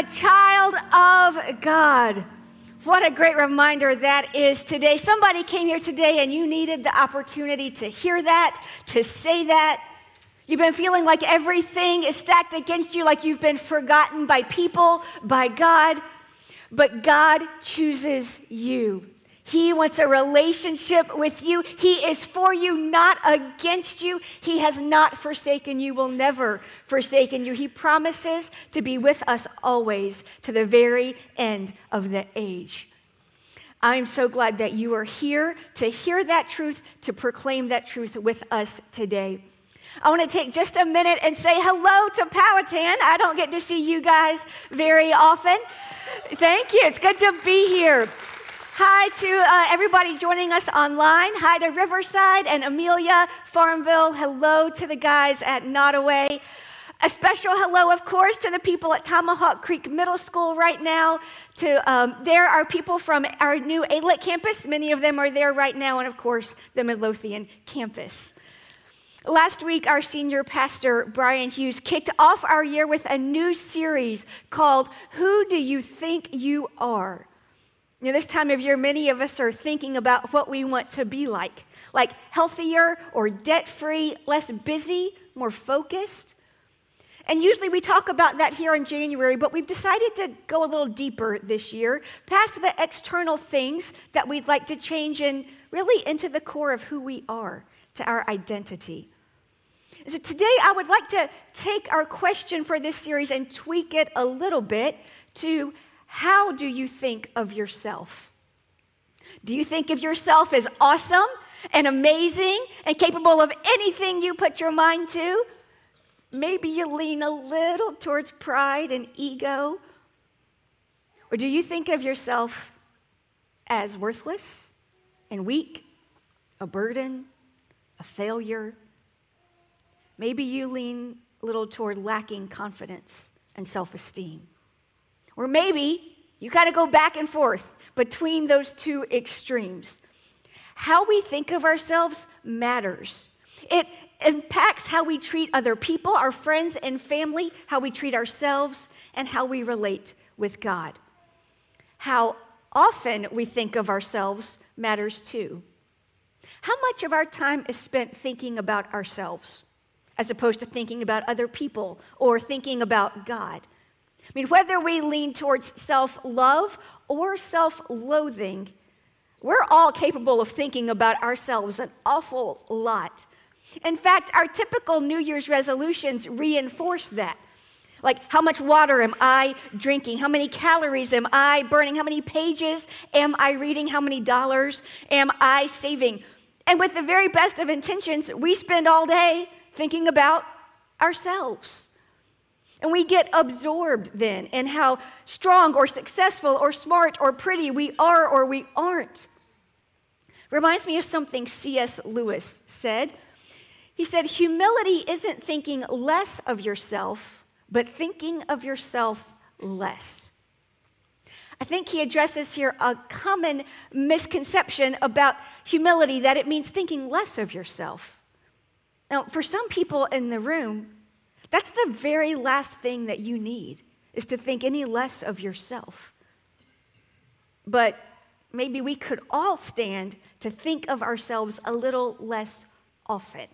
a child of God. What a great reminder that is today. Somebody came here today and you needed the opportunity to hear that, to say that. You've been feeling like everything is stacked against you, like you've been forgotten by people, by God. But God chooses you. He wants a relationship with you. He is for you, not against you. He has not forsaken you, will never forsaken you. He promises to be with us always to the very end of the age. I'm so glad that you are here to hear that truth, to proclaim that truth with us today. I want to take just a minute and say hello to Powhatan. I don't get to see you guys very often. Thank you. It's good to be here. Hi to uh, everybody joining us online. Hi to Riverside and Amelia, Farmville. Hello to the guys at Nottoway. A special hello, of course, to the people at Tomahawk Creek Middle School right now. To um, there are people from our new Aylett campus. Many of them are there right now, and of course, the Midlothian campus. Last week, our senior pastor, Brian Hughes, kicked off our year with a new series called Who Do You Think You Are? You know, this time of year, many of us are thinking about what we want to be like like healthier or debt free, less busy, more focused. And usually we talk about that here in January, but we've decided to go a little deeper this year, past the external things that we'd like to change and really into the core of who we are, to our identity. So today I would like to take our question for this series and tweak it a little bit to how do you think of yourself? Do you think of yourself as awesome and amazing and capable of anything you put your mind to? Maybe you lean a little towards pride and ego. Or do you think of yourself as worthless and weak, a burden, a failure? Maybe you lean a little toward lacking confidence and self esteem. Or maybe you got to go back and forth between those two extremes. How we think of ourselves matters. It impacts how we treat other people, our friends and family, how we treat ourselves, and how we relate with God. How often we think of ourselves matters too. How much of our time is spent thinking about ourselves as opposed to thinking about other people or thinking about God? I mean, whether we lean towards self love or self loathing, we're all capable of thinking about ourselves an awful lot. In fact, our typical New Year's resolutions reinforce that. Like, how much water am I drinking? How many calories am I burning? How many pages am I reading? How many dollars am I saving? And with the very best of intentions, we spend all day thinking about ourselves. And we get absorbed then in how strong or successful or smart or pretty we are or we aren't. Reminds me of something C.S. Lewis said. He said, Humility isn't thinking less of yourself, but thinking of yourself less. I think he addresses here a common misconception about humility that it means thinking less of yourself. Now, for some people in the room, that's the very last thing that you need is to think any less of yourself. But maybe we could all stand to think of ourselves a little less often.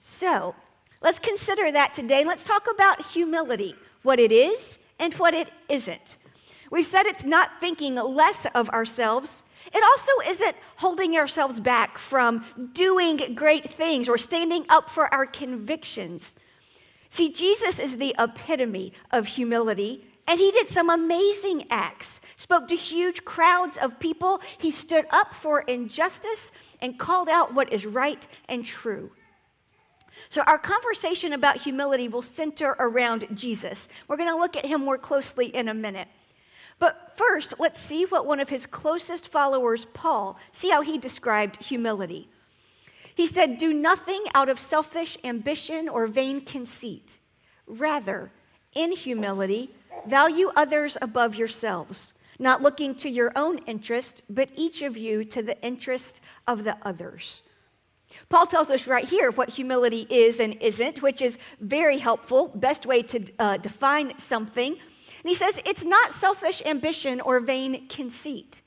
So, let's consider that today. Let's talk about humility, what it is and what it isn't. We've said it's not thinking less of ourselves. It also isn't holding ourselves back from doing great things or standing up for our convictions. See, Jesus is the epitome of humility, and he did some amazing acts, spoke to huge crowds of people. He stood up for injustice and called out what is right and true. So, our conversation about humility will center around Jesus. We're going to look at him more closely in a minute. But first, let's see what one of his closest followers, Paul, see how he described humility. He said, Do nothing out of selfish ambition or vain conceit. Rather, in humility, value others above yourselves, not looking to your own interest, but each of you to the interest of the others. Paul tells us right here what humility is and isn't, which is very helpful, best way to uh, define something. And he says it's not selfish ambition or vain conceit.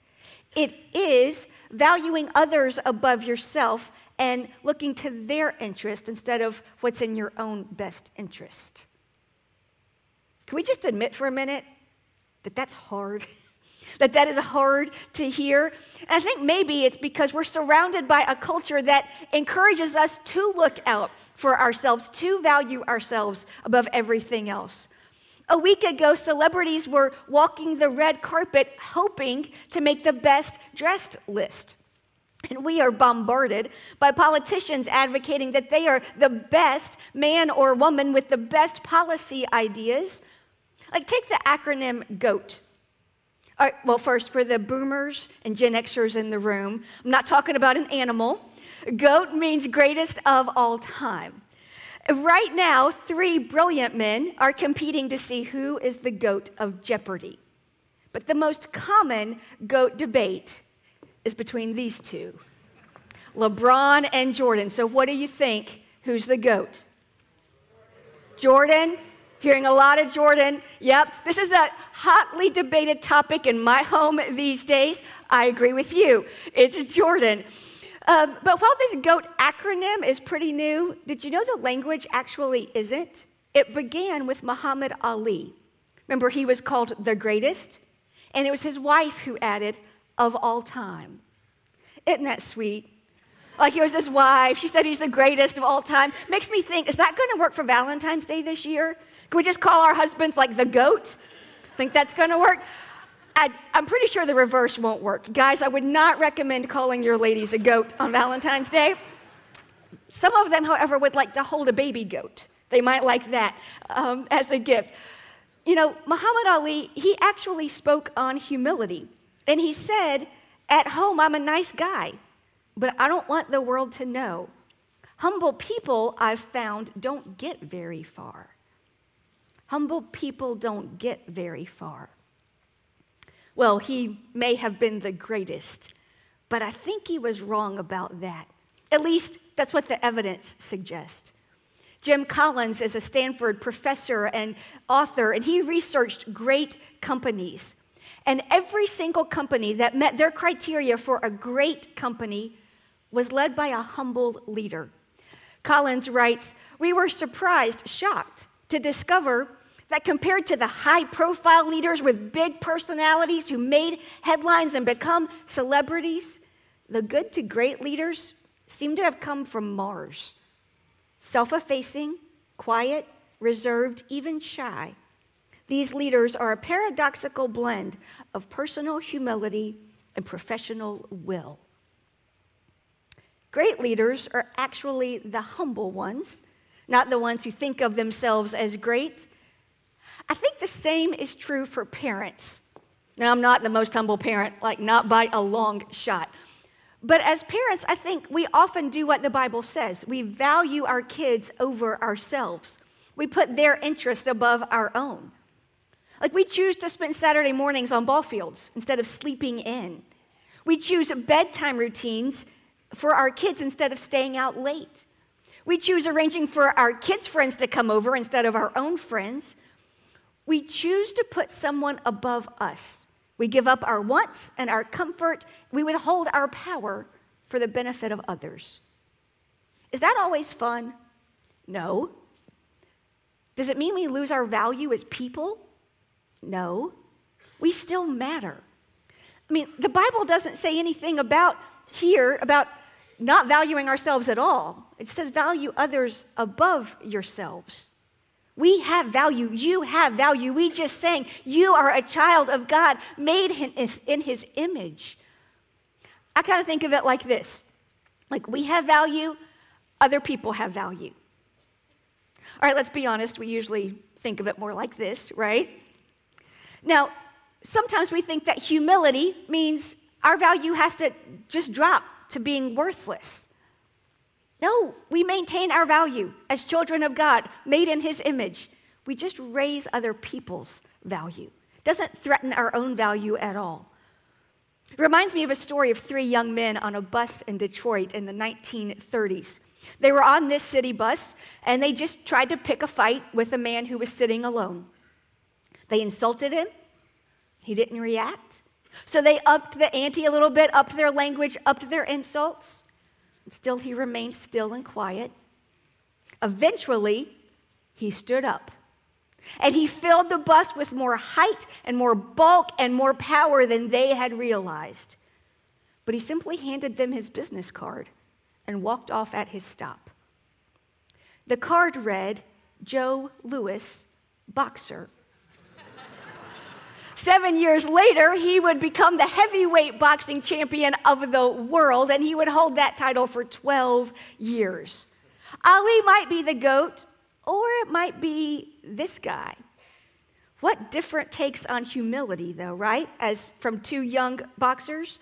It is valuing others above yourself and looking to their interest instead of what's in your own best interest. Can we just admit for a minute that that's hard? that that is hard to hear? And I think maybe it's because we're surrounded by a culture that encourages us to look out for ourselves, to value ourselves above everything else. A week ago, celebrities were walking the red carpet hoping to make the best dressed list. And we are bombarded by politicians advocating that they are the best man or woman with the best policy ideas like, take the acronym GOAT. All right, well, first, for the boomers and Gen Xers in the room, I'm not talking about an animal. GOAT means greatest of all time. Right now, three brilliant men are competing to see who is the GOAT of Jeopardy. But the most common GOAT debate is between these two LeBron and Jordan. So, what do you think? Who's the GOAT? Jordan? Hearing a lot of Jordan. Yep, this is a hotly debated topic in my home these days. I agree with you. It's Jordan. Um, but while this GOAT acronym is pretty new, did you know the language actually isn't? It began with Muhammad Ali. Remember, he was called the greatest, and it was his wife who added, of all time. Isn't that sweet? Like it was his wife. She said he's the greatest of all time. Makes me think, is that going to work for Valentine's Day this year? Can we just call our husbands like the goat? Think that's going to work? I, am pretty sure the reverse won't work. Guys, I would not recommend calling your ladies a goat on Valentine's Day. Some of them, however, would like to hold a baby goat. They might like that um, as a gift. You know, Muhammad Ali, he actually spoke on humility. And he said, At home, I'm a nice guy, but I don't want the world to know. Humble people, I've found, don't get very far. Humble people don't get very far. Well, he may have been the greatest, but I think he was wrong about that. At least that's what the evidence suggests. Jim Collins is a Stanford professor and author, and he researched great companies. And every single company that met their criteria for a great company was led by a humble leader. Collins writes We were surprised, shocked to discover that compared to the high profile leaders with big personalities who made headlines and become celebrities, the good to great leaders seem to have come from Mars. Self effacing, quiet, reserved, even shy. These leaders are a paradoxical blend of personal humility and professional will. Great leaders are actually the humble ones, not the ones who think of themselves as great, I think the same is true for parents. Now, I'm not the most humble parent, like, not by a long shot. But as parents, I think we often do what the Bible says we value our kids over ourselves, we put their interest above our own. Like, we choose to spend Saturday mornings on ball fields instead of sleeping in. We choose bedtime routines for our kids instead of staying out late. We choose arranging for our kids' friends to come over instead of our own friends. We choose to put someone above us. We give up our wants and our comfort. We withhold our power for the benefit of others. Is that always fun? No. Does it mean we lose our value as people? No. We still matter. I mean, the Bible doesn't say anything about here about not valuing ourselves at all. It says value others above yourselves. We have value. You have value. We just saying You are a child of God, made in his image. I kind of think of it like this like we have value, other people have value. All right, let's be honest. We usually think of it more like this, right? Now, sometimes we think that humility means our value has to just drop to being worthless. No, we maintain our value as children of God, made in His image. We just raise other people's value. Doesn't threaten our own value at all. It reminds me of a story of three young men on a bus in Detroit in the 1930s. They were on this city bus and they just tried to pick a fight with a man who was sitting alone. They insulted him, he didn't react. So they upped the ante a little bit, upped their language, upped their insults. Still, he remained still and quiet. Eventually, he stood up and he filled the bus with more height and more bulk and more power than they had realized. But he simply handed them his business card and walked off at his stop. The card read, Joe Louis, boxer. Seven years later, he would become the heavyweight boxing champion of the world, and he would hold that title for 12 years. Ali might be the GOAT, or it might be this guy. What different takes on humility, though, right? As from two young boxers.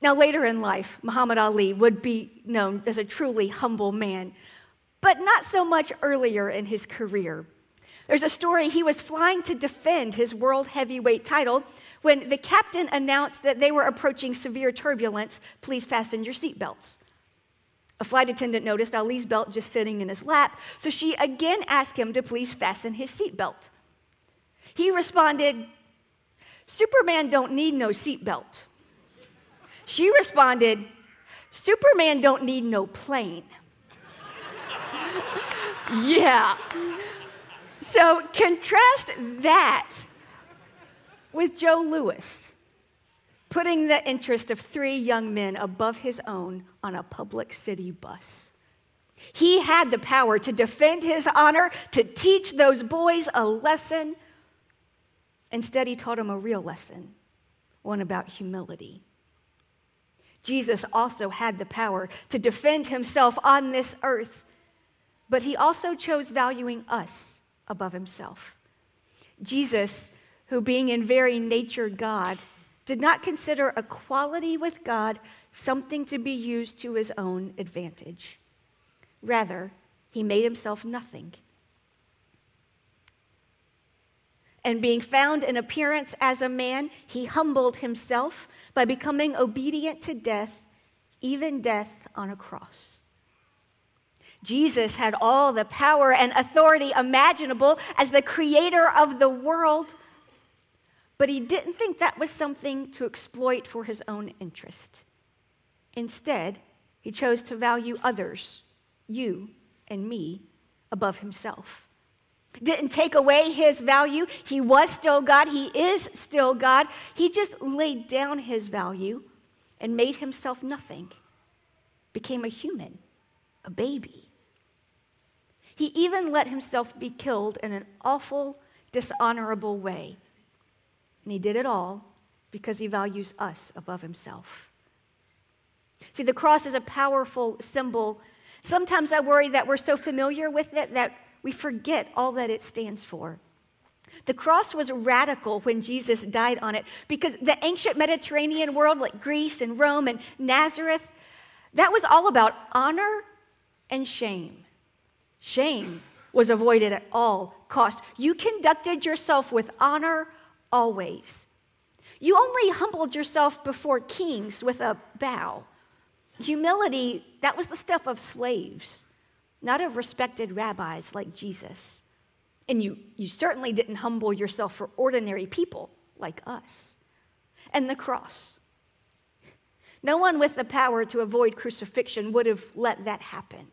Now, later in life, Muhammad Ali would be known as a truly humble man, but not so much earlier in his career. There's a story he was flying to defend his world heavyweight title when the captain announced that they were approaching severe turbulence. Please fasten your seatbelts. A flight attendant noticed Ali's belt just sitting in his lap, so she again asked him to please fasten his seatbelt. He responded, Superman don't need no seatbelt. She responded, Superman don't need no plane. yeah. So contrast that with Joe Louis putting the interest of three young men above his own on a public city bus. He had the power to defend his honor, to teach those boys a lesson. Instead, he taught them a real lesson, one about humility. Jesus also had the power to defend himself on this earth, but he also chose valuing us above himself. Jesus, who being in very nature God, did not consider equality with God something to be used to his own advantage. Rather, he made himself nothing. And being found in appearance as a man, he humbled himself by becoming obedient to death, even death on a cross. Jesus had all the power and authority imaginable as the creator of the world, but he didn't think that was something to exploit for his own interest. Instead, he chose to value others, you and me, above himself. Didn't take away his value. He was still God. He is still God. He just laid down his value and made himself nothing, became a human, a baby. He even let himself be killed in an awful, dishonorable way. And he did it all because he values us above himself. See, the cross is a powerful symbol. Sometimes I worry that we're so familiar with it that we forget all that it stands for. The cross was radical when Jesus died on it because the ancient Mediterranean world, like Greece and Rome and Nazareth, that was all about honor and shame. Shame was avoided at all costs. You conducted yourself with honor always. You only humbled yourself before kings with a bow. Humility, that was the stuff of slaves, not of respected rabbis like Jesus. And you, you certainly didn't humble yourself for ordinary people like us. And the cross. No one with the power to avoid crucifixion would have let that happen.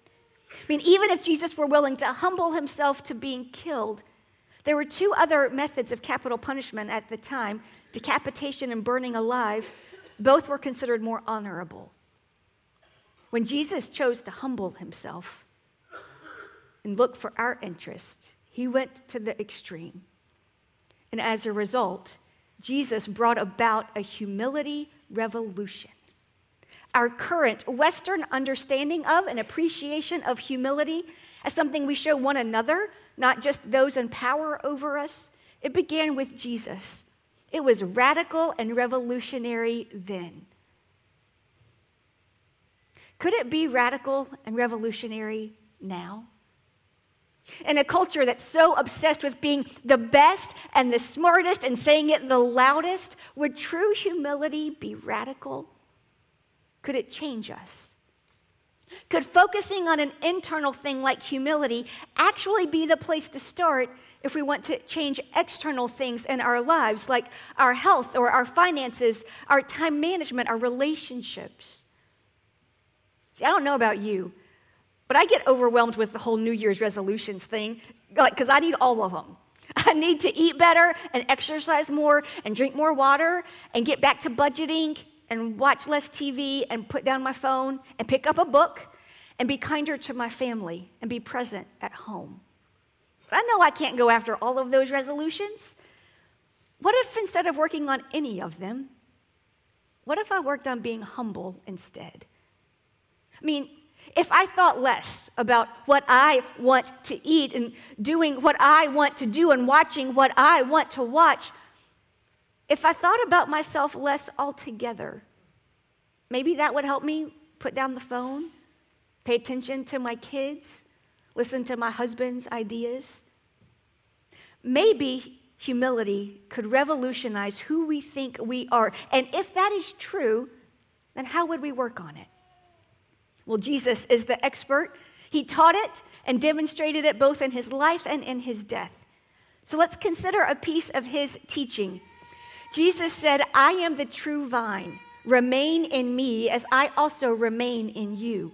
I mean, even if Jesus were willing to humble himself to being killed, there were two other methods of capital punishment at the time decapitation and burning alive. Both were considered more honorable. When Jesus chose to humble himself and look for our interest, he went to the extreme. And as a result, Jesus brought about a humility revolution. Our current Western understanding of and appreciation of humility as something we show one another, not just those in power over us, it began with Jesus. It was radical and revolutionary then. Could it be radical and revolutionary now? In a culture that's so obsessed with being the best and the smartest and saying it the loudest, would true humility be radical could it change us? Could focusing on an internal thing like humility actually be the place to start if we want to change external things in our lives, like our health or our finances, our time management, our relationships. See, I don't know about you, but I get overwhelmed with the whole New Year's resolutions thing, because I need all of them. I need to eat better and exercise more and drink more water and get back to budgeting and watch less TV and put down my phone and pick up a book and be kinder to my family and be present at home. But I know I can't go after all of those resolutions. What if instead of working on any of them, what if I worked on being humble instead? I mean, if I thought less about what I want to eat and doing what I want to do and watching what I want to watch, if I thought about myself less altogether, maybe that would help me put down the phone, pay attention to my kids, listen to my husband's ideas. Maybe humility could revolutionize who we think we are. And if that is true, then how would we work on it? Well, Jesus is the expert. He taught it and demonstrated it both in his life and in his death. So let's consider a piece of his teaching. Jesus said, I am the true vine. Remain in me as I also remain in you.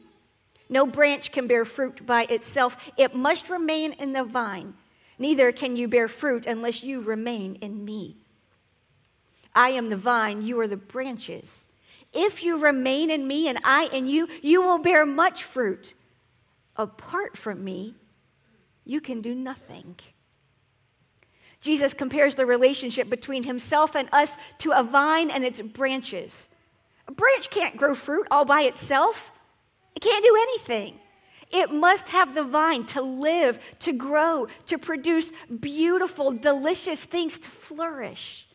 No branch can bear fruit by itself, it must remain in the vine. Neither can you bear fruit unless you remain in me. I am the vine, you are the branches. If you remain in me and I in you, you will bear much fruit. Apart from me, you can do nothing. Jesus compares the relationship between himself and us to a vine and its branches. A branch can't grow fruit all by itself, it can't do anything. It must have the vine to live, to grow, to produce beautiful, delicious things, to flourish.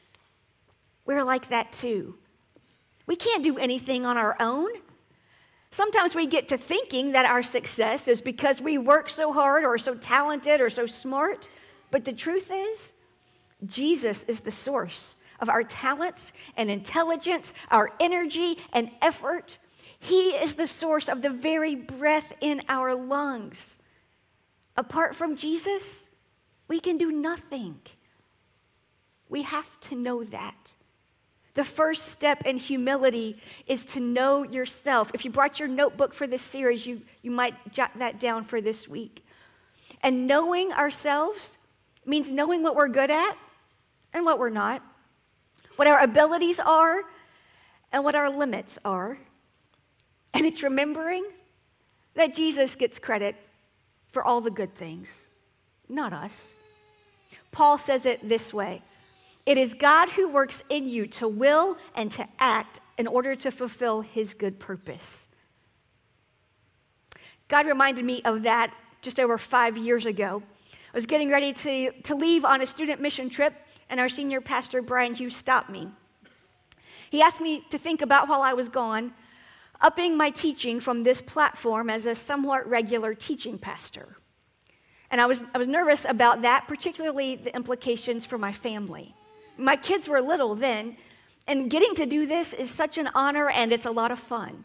We're like that too. We can't do anything on our own. Sometimes we get to thinking that our success is because we work so hard or so talented or so smart. But the truth is, Jesus is the source of our talents and intelligence, our energy and effort. He is the source of the very breath in our lungs. Apart from Jesus, we can do nothing. We have to know that. The first step in humility is to know yourself. If you brought your notebook for this series, you, you might jot that down for this week. And knowing ourselves means knowing what we're good at and what we're not, what our abilities are and what our limits are. And it's remembering that Jesus gets credit for all the good things, not us. Paul says it this way it is God who works in you to will and to act in order to fulfill his good purpose. God reminded me of that just over five years ago. I was getting ready to, to leave on a student mission trip, and our senior pastor, Brian Hughes, stopped me. He asked me to think about while I was gone, upping my teaching from this platform as a somewhat regular teaching pastor. And I was, I was nervous about that, particularly the implications for my family. My kids were little then, and getting to do this is such an honor and it's a lot of fun.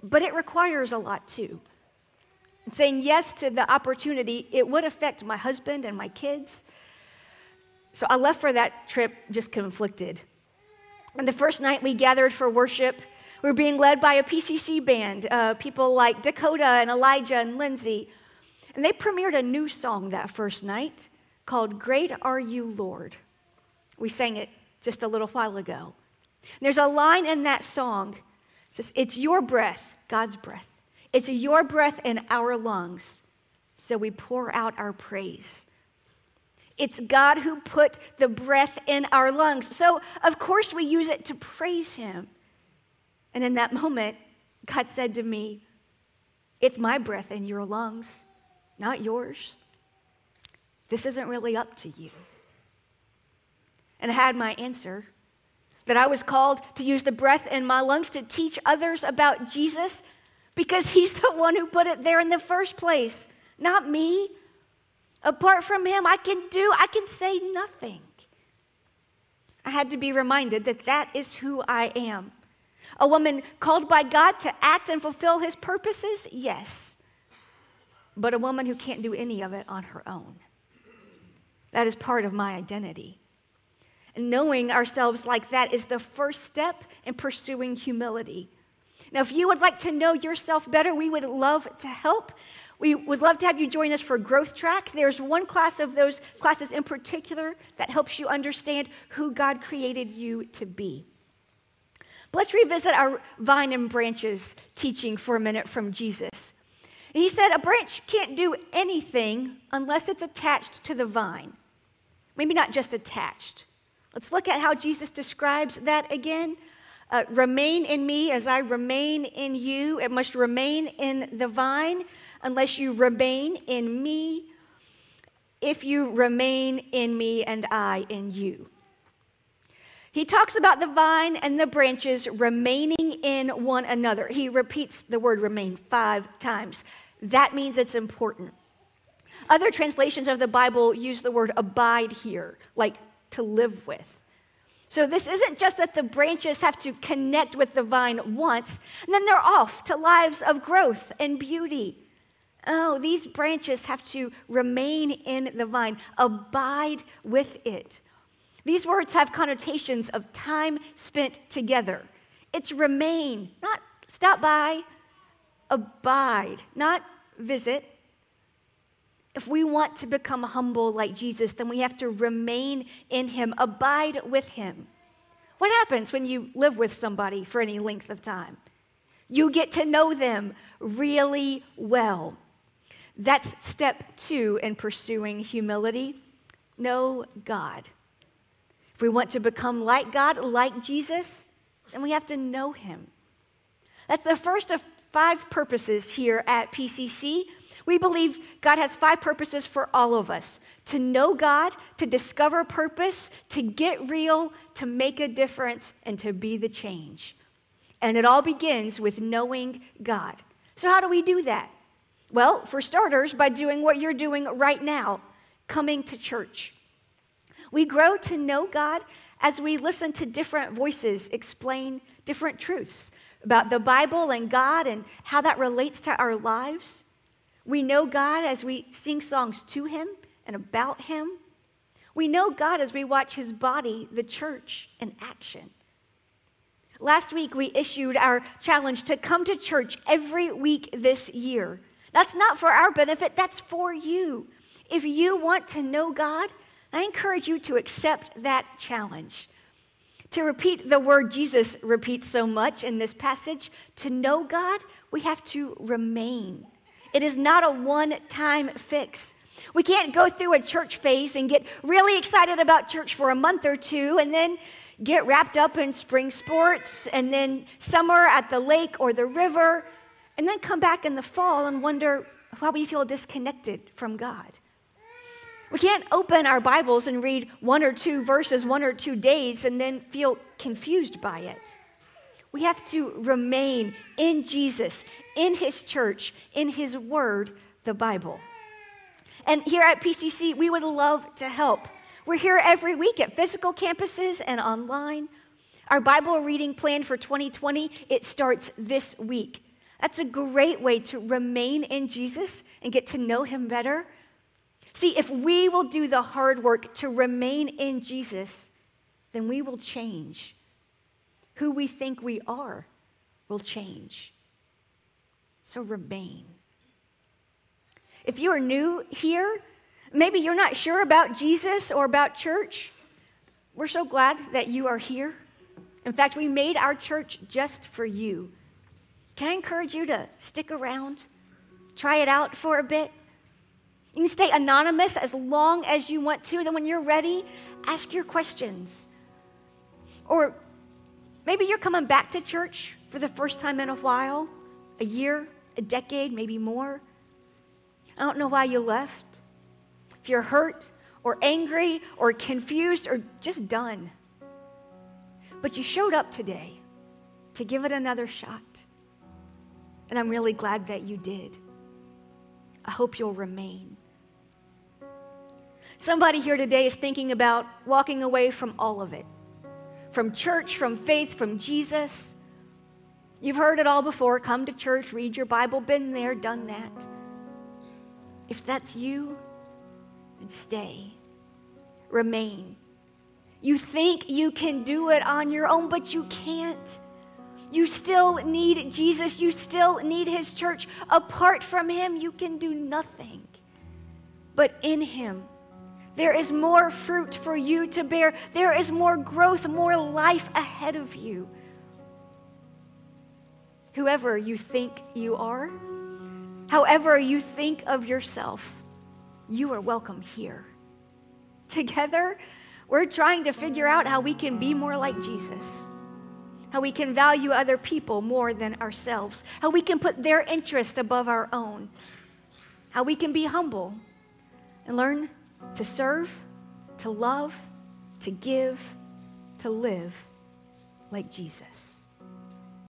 But it requires a lot too. And saying yes to the opportunity, it would affect my husband and my kids. So I left for that trip just conflicted. And the first night we gathered for worship, we were being led by a PCC band, uh, people like Dakota and Elijah and Lindsay. And they premiered a new song that first night called Great Are You, Lord. We sang it just a little while ago. There's a line in that song that says, It's your breath, God's breath. It's your breath in our lungs. So we pour out our praise. It's God who put the breath in our lungs. So, of course, we use it to praise Him. And in that moment, God said to me, It's my breath in your lungs, not yours. This isn't really up to you and I had my answer that I was called to use the breath in my lungs to teach others about Jesus because he's the one who put it there in the first place, not me. Apart from him, I can do, I can say nothing. I had to be reminded that that is who I am. A woman called by God to act and fulfill his purposes? Yes. But a woman who can't do any of it on her own. That is part of my identity. And knowing ourselves like that is the first step in pursuing humility. Now, if you would like to know yourself better, we would love to help. We would love to have you join us for Growth Track. There's one class of those classes in particular that helps you understand who God created you to be. But let's revisit our vine and branches teaching for a minute from Jesus. He said a branch can't do anything unless it's attached to the vine. Maybe not just attached. Let's look at how Jesus describes that again. Uh, remain in me as I remain in you. It must remain in the vine unless you remain in me. If you remain in me and I in you. He talks about the vine and the branches remaining in one another. He repeats the word remain five times. That means it's important. Other translations of the Bible use the word abide here, like to live with. So this isn't just that the branches have to connect with the vine once, and then they're off to lives of growth and beauty. Oh, these branches have to remain in the vine, abide with it. These words have connotations of time spent together. It's remain, not stop by, abide, not visit. If we want to become humble like Jesus, then we have to remain in him, abide with him. What happens when you live with somebody for any length of time? You get to know them really well. That's step two in pursuing humility. Know God. If we want to become like God, like Jesus, then we have to know him. That's the first of five purposes here at PCC. We believe God has five purposes for all of us to know God, to discover purpose, to get real, to make a difference, and to be the change. And it all begins with knowing God. So, how do we do that? Well, for starters, by doing what you're doing right now coming to church. We grow to know God as we listen to different voices explain different truths about the Bible and God and how that relates to our lives. We know God as we sing songs to Him and about Him. We know God as we watch His body, the church, in action. Last week, we issued our challenge to come to church every week this year. That's not for our benefit, that's for you. If you want to know God, I encourage you to accept that challenge. To repeat the word Jesus repeats so much in this passage, to know God, we have to remain. It is not a one time fix. We can't go through a church phase and get really excited about church for a month or two and then get wrapped up in spring sports and then summer at the lake or the river and then come back in the fall and wonder why we feel disconnected from God. We can't open our Bibles and read one or two verses, one or two days, and then feel confused by it. We have to remain in Jesus, in His church, in His Word, the Bible. And here at PCC, we would love to help. We're here every week at physical campuses and online. Our Bible reading plan for 2020, it starts this week. That's a great way to remain in Jesus and get to know him better. See, if we will do the hard work to remain in Jesus, then we will change. Who we think we are will change. So remain. If you are new here, maybe you're not sure about Jesus or about church, we're so glad that you are here. In fact, we made our church just for you. Can I encourage you to stick around, try it out for a bit? You can stay anonymous as long as you want to. Then, when you're ready, ask your questions. Or maybe you're coming back to church for the first time in a while, a year, a decade, maybe more. I don't know why you left. If you're hurt or angry or confused or just done, but you showed up today to give it another shot. And I'm really glad that you did. I hope you'll remain. Somebody here today is thinking about walking away from all of it from church, from faith, from Jesus. You've heard it all before come to church, read your Bible, been there, done that. If that's you, then stay. remain. You think you can do it on your own, but you can't. You still need Jesus. You still need His church. Apart from Him, you can do nothing. But in Him, there is more fruit for you to bear. There is more growth, more life ahead of you. Whoever you think you are, however you think of yourself, you are welcome here. Together, we're trying to figure out how we can be more like Jesus, how we can value other people more than ourselves, how we can put their interest above our own, how we can be humble and learn to serve, to love, to give, to live like Jesus.